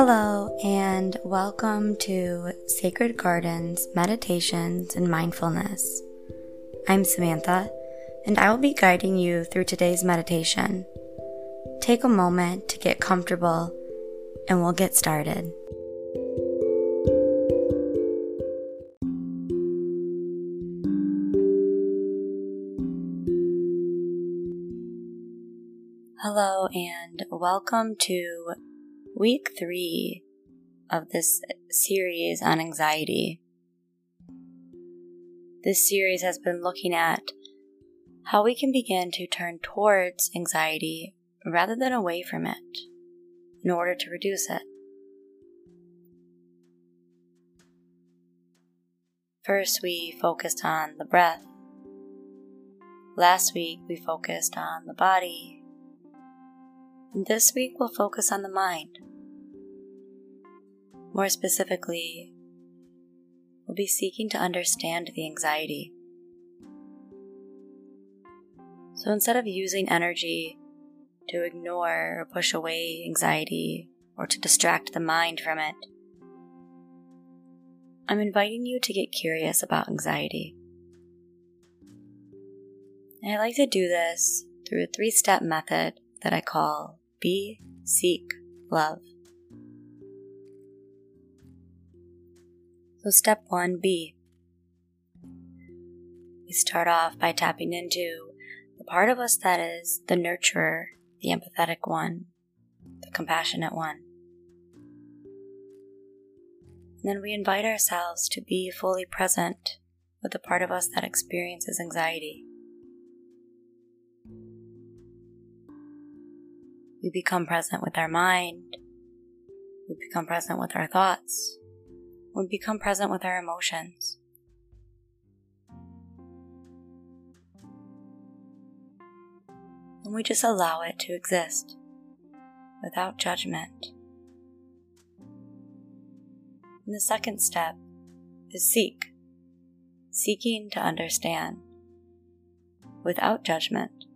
Hello, and welcome to Sacred Gardens Meditations and Mindfulness. I'm Samantha, and I will be guiding you through today's meditation. Take a moment to get comfortable, and we'll get started. Hello, and welcome to week three of this series on anxiety. This series has been looking at how we can begin to turn towards anxiety rather than away from it in order to reduce it. First, we focused on the breath. Last week, we focused on the body. This week, we'll focus on the mind. More specifically, we'll be seeking to understand the anxiety. So instead of using energy to ignore or push away anxiety or to distract the mind from it, I'm inviting you to get curious about anxiety. And I like to do this through a three step method that I call Be, Seek, Love. So, step one B. We start off by tapping into the part of us that is the nurturer, the empathetic one, the compassionate one. And then we invite ourselves to be fully present with the part of us that experiences anxiety. We become present with our mind. We become present with our thoughts we become present with our emotions. And we just allow it to exist without judgment. And the second step is seek, seeking to understand without judgment,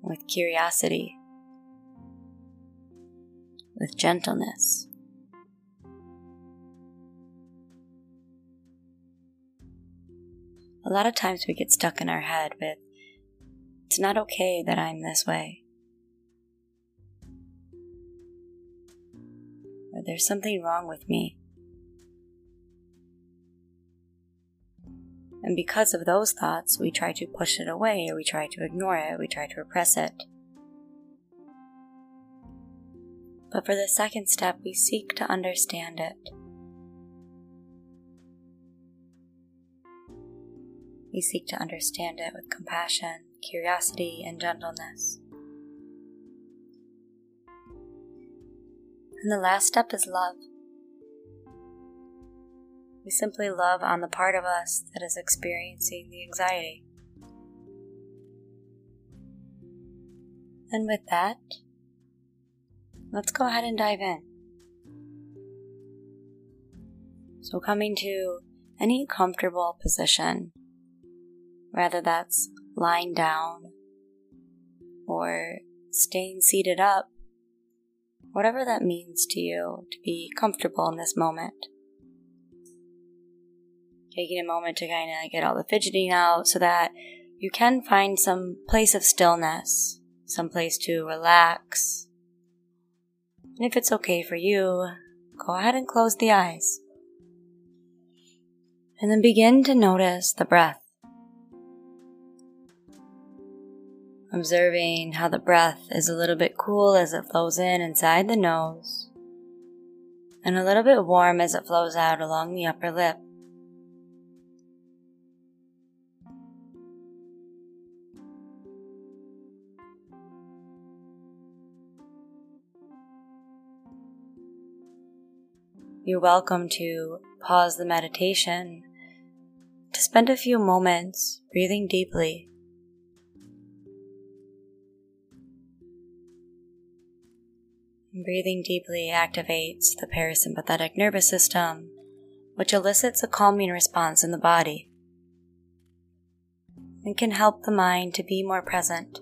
with curiosity, with gentleness. A lot of times we get stuck in our head with, it's not okay that I'm this way. Or there's something wrong with me. And because of those thoughts, we try to push it away, or we try to ignore it, we try to repress it. But for the second step, we seek to understand it. We seek to understand it with compassion, curiosity, and gentleness. And the last step is love. We simply love on the part of us that is experiencing the anxiety. And with that, let's go ahead and dive in. So, coming to any comfortable position whether that's lying down or staying seated up, whatever that means to you to be comfortable in this moment. Taking a moment to kind of get all the fidgeting out so that you can find some place of stillness, some place to relax. And if it's okay for you, go ahead and close the eyes. And then begin to notice the breath. Observing how the breath is a little bit cool as it flows in inside the nose, and a little bit warm as it flows out along the upper lip. You're welcome to pause the meditation to spend a few moments breathing deeply Breathing deeply activates the parasympathetic nervous system, which elicits a calming response in the body and can help the mind to be more present.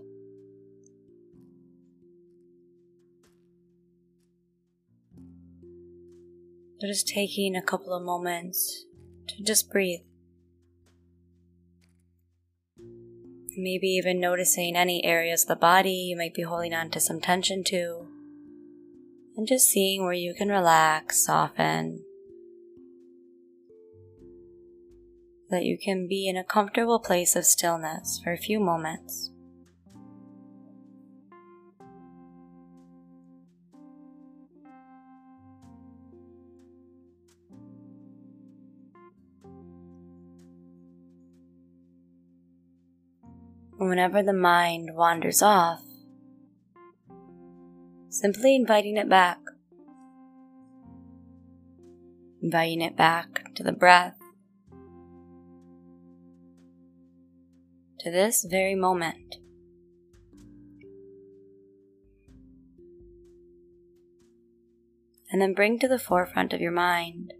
So just taking a couple of moments to just breathe. Maybe even noticing any areas of the body you might be holding on to some tension to. And just seeing where you can relax, soften, that you can be in a comfortable place of stillness for a few moments. Whenever the mind wanders off, simply inviting it back. Inviting it back to the breath, to this very moment. And then bring to the forefront of your mind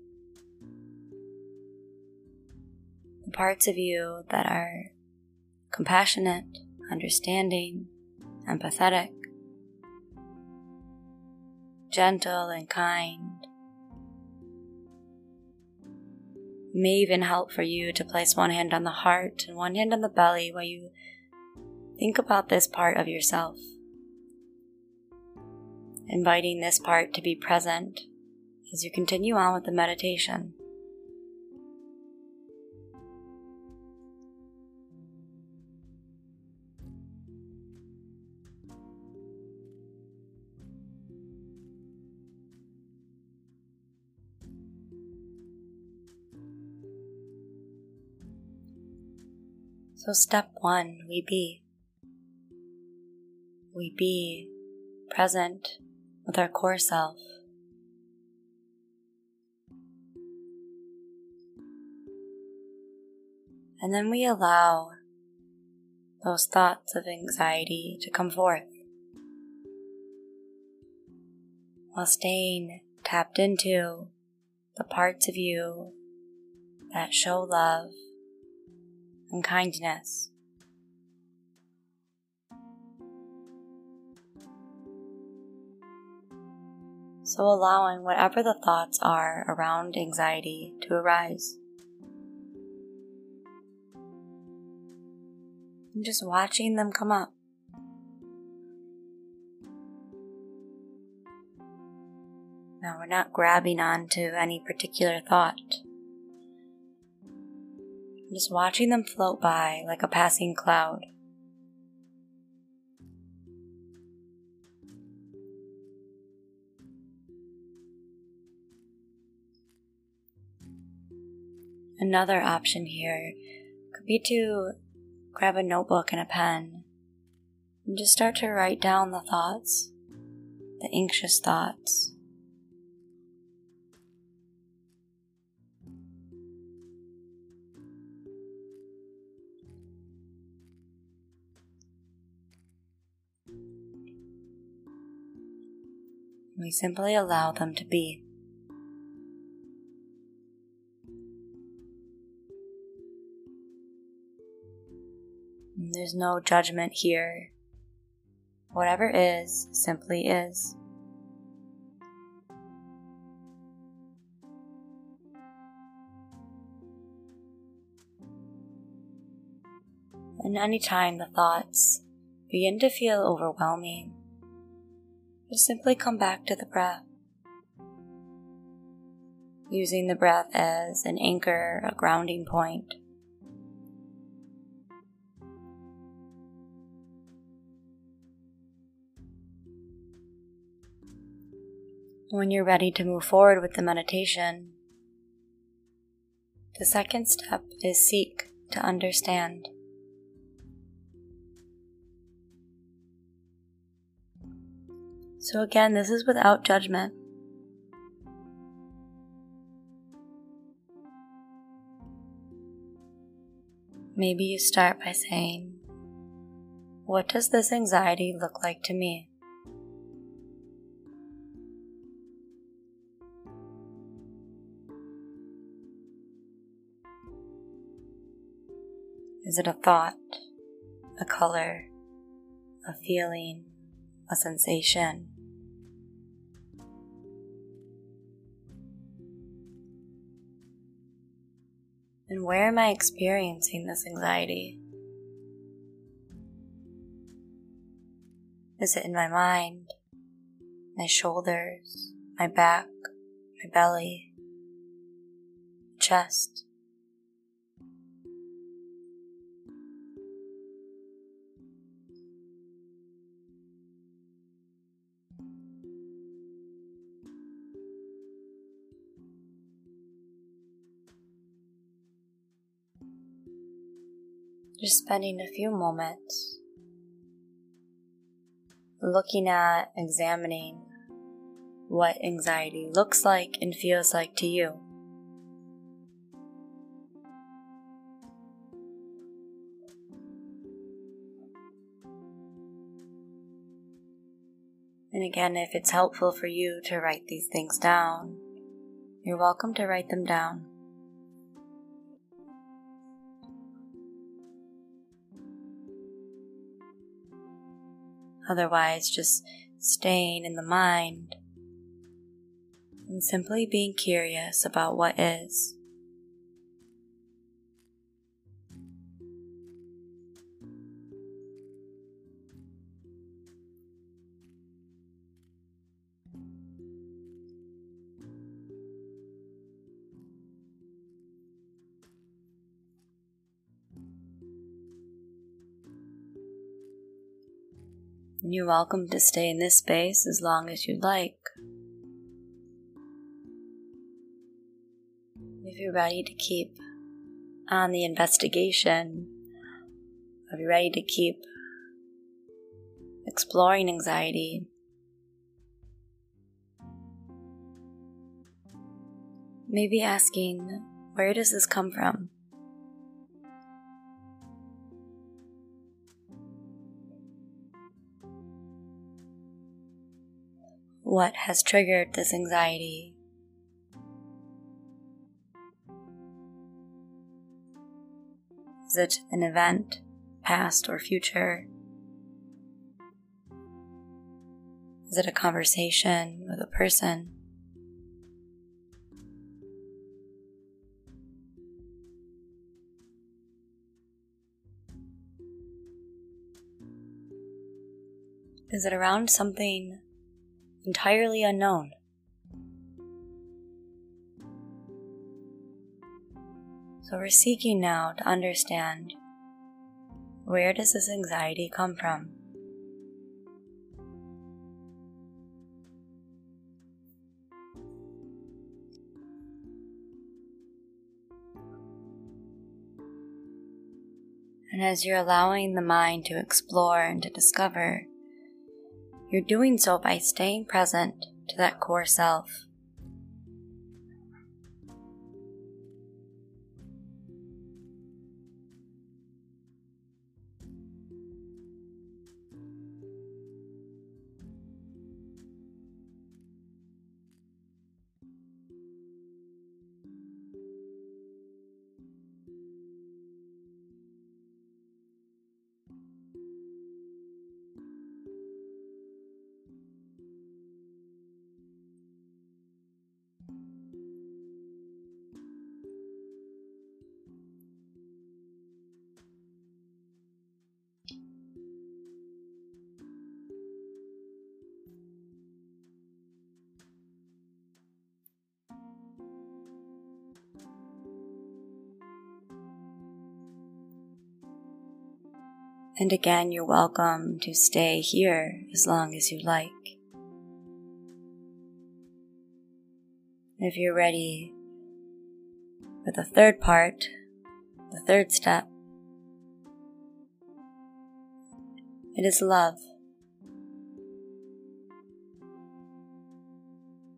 the parts of you that are compassionate, understanding, empathetic, gentle, and kind. It may even help for you to place one hand on the heart and one hand on the belly while you think about this part of yourself. Inviting this part to be present as you continue on with the meditation. So, step one, we be. We be present with our core self. And then we allow those thoughts of anxiety to come forth while staying tapped into the parts of you that show love and kindness. So, allowing whatever the thoughts are around anxiety to arise. And just watching them come up. Now, we're not grabbing onto any particular thought just watching them float by like a passing cloud. Another option here could be to grab a notebook and a pen and just start to write down the thoughts, the anxious thoughts, We simply allow them to be. There's no judgment here. Whatever is, simply is. And anytime the thoughts begin to feel overwhelming, just simply come back to the breath. Using the breath as an anchor, a grounding point. When you're ready to move forward with the meditation, the second step is seek to understand. So, again, this is without judgment. Maybe you start by saying, What does this anxiety look like to me? Is it a thought, a color, a feeling, a sensation. And where am I experiencing this anxiety? Is it in my mind, my shoulders, my back, my belly, chest? Just spending a few moments looking at, examining what anxiety looks like and feels like to you. And again, if it's helpful for you to write these things down, you're welcome to write them down. Otherwise, just staying in the mind and simply being curious about what is. You're welcome to stay in this space as long as you'd like. If you're ready to keep on the investigation, if you're ready to keep exploring anxiety, maybe asking, where does this come from? What has triggered this anxiety? Is it an event, past or future? Is it a conversation with a person? Is it around something entirely unknown. So we're seeking now to understand where does this anxiety come from? And as you're allowing the mind to explore and to discover, you're doing so by staying present to that core self. And again, you're welcome to stay here as long as you like. If you're ready for the third part, the third step, it is love.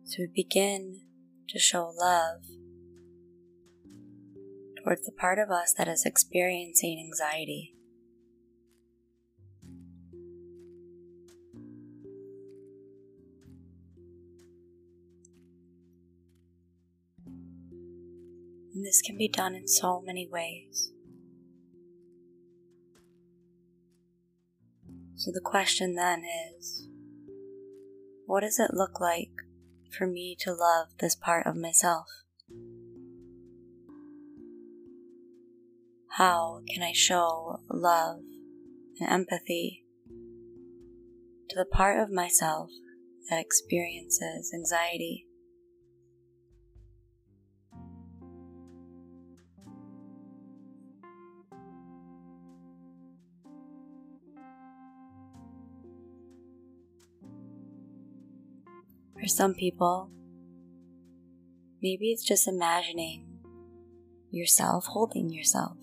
So we begin to show love towards the part of us that is experiencing anxiety. And this can be done in so many ways. So the question then is what does it look like for me to love this part of myself? How can I show love and empathy to the part of myself that experiences anxiety? For some people, maybe it's just imagining yourself holding yourself.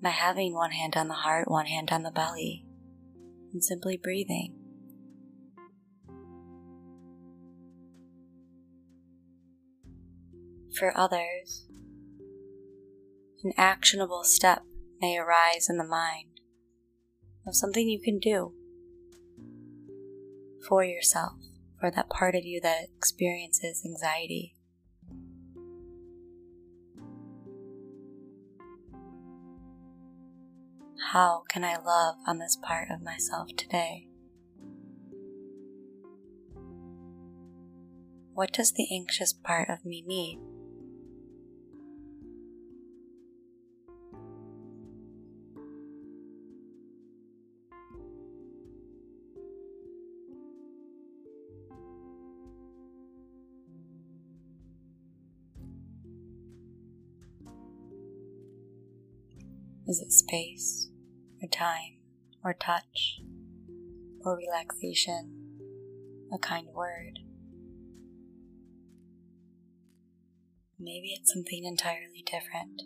By having one hand on the heart, one hand on the belly, and simply breathing. For others, an actionable step may arise in the mind of something you can do for yourself, for that part of you that experiences anxiety. How can I love on this part of myself today? What does the anxious part of me need? Space, or time, or touch, or relaxation, a kind word? Maybe it's something entirely different.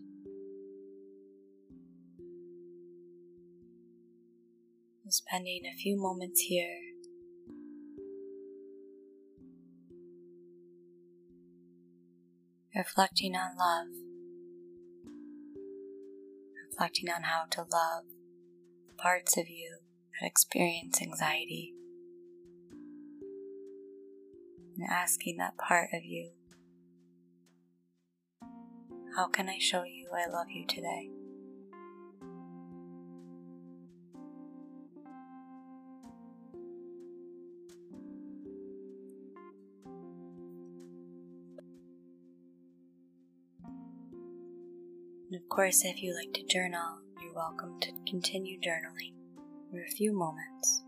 Spending a few moments here reflecting on love reflecting on how to love the parts of you that experience anxiety, and asking that part of you, How can I show you I love you today? And of course, if you like to journal, you're welcome to continue journaling for a few moments.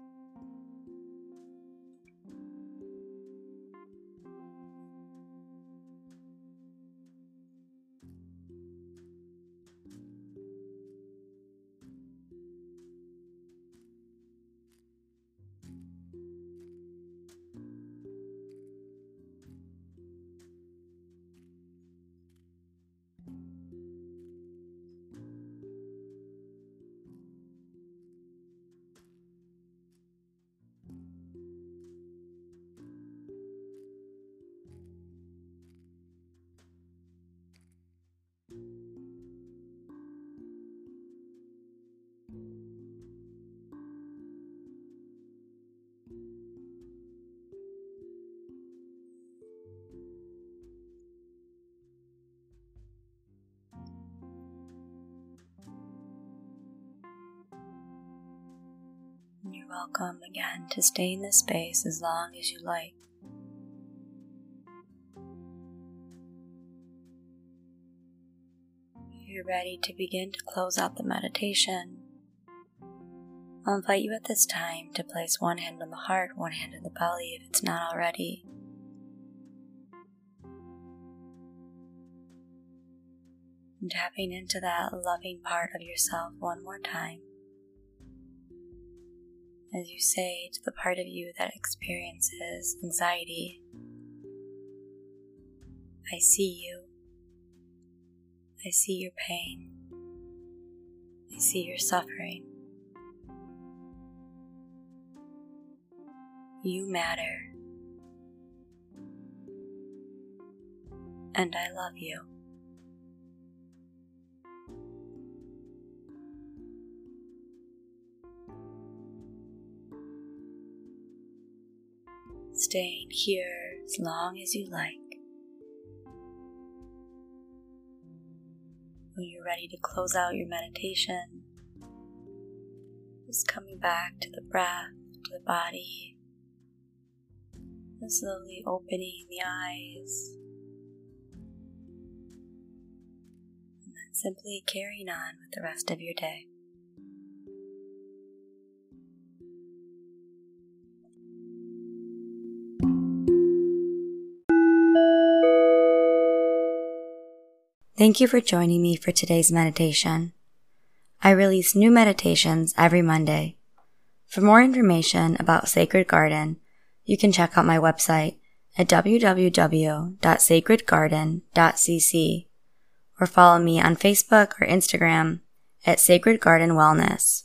You're welcome again to stay in this space as long as you like. You're ready to begin to close out the meditation, I'll invite you at this time to place one hand on the heart, one hand on the belly if it's not already. And tapping into that loving part of yourself one more time as you say to the part of you that experiences anxiety, I see you. I see your pain. I see your suffering. You matter. And I love you. Staying here as long as you like. When you're ready to close out your meditation, just coming back to the breath, to the body, and slowly opening the eyes. and then simply carrying on with the rest of your day. Thank you for joining me for today's meditation. I release new meditations every Monday. For more information about Sacred Garden, you can check out my website at www.sacredgarden.cc or follow me on Facebook or Instagram at Sacred Garden Wellness.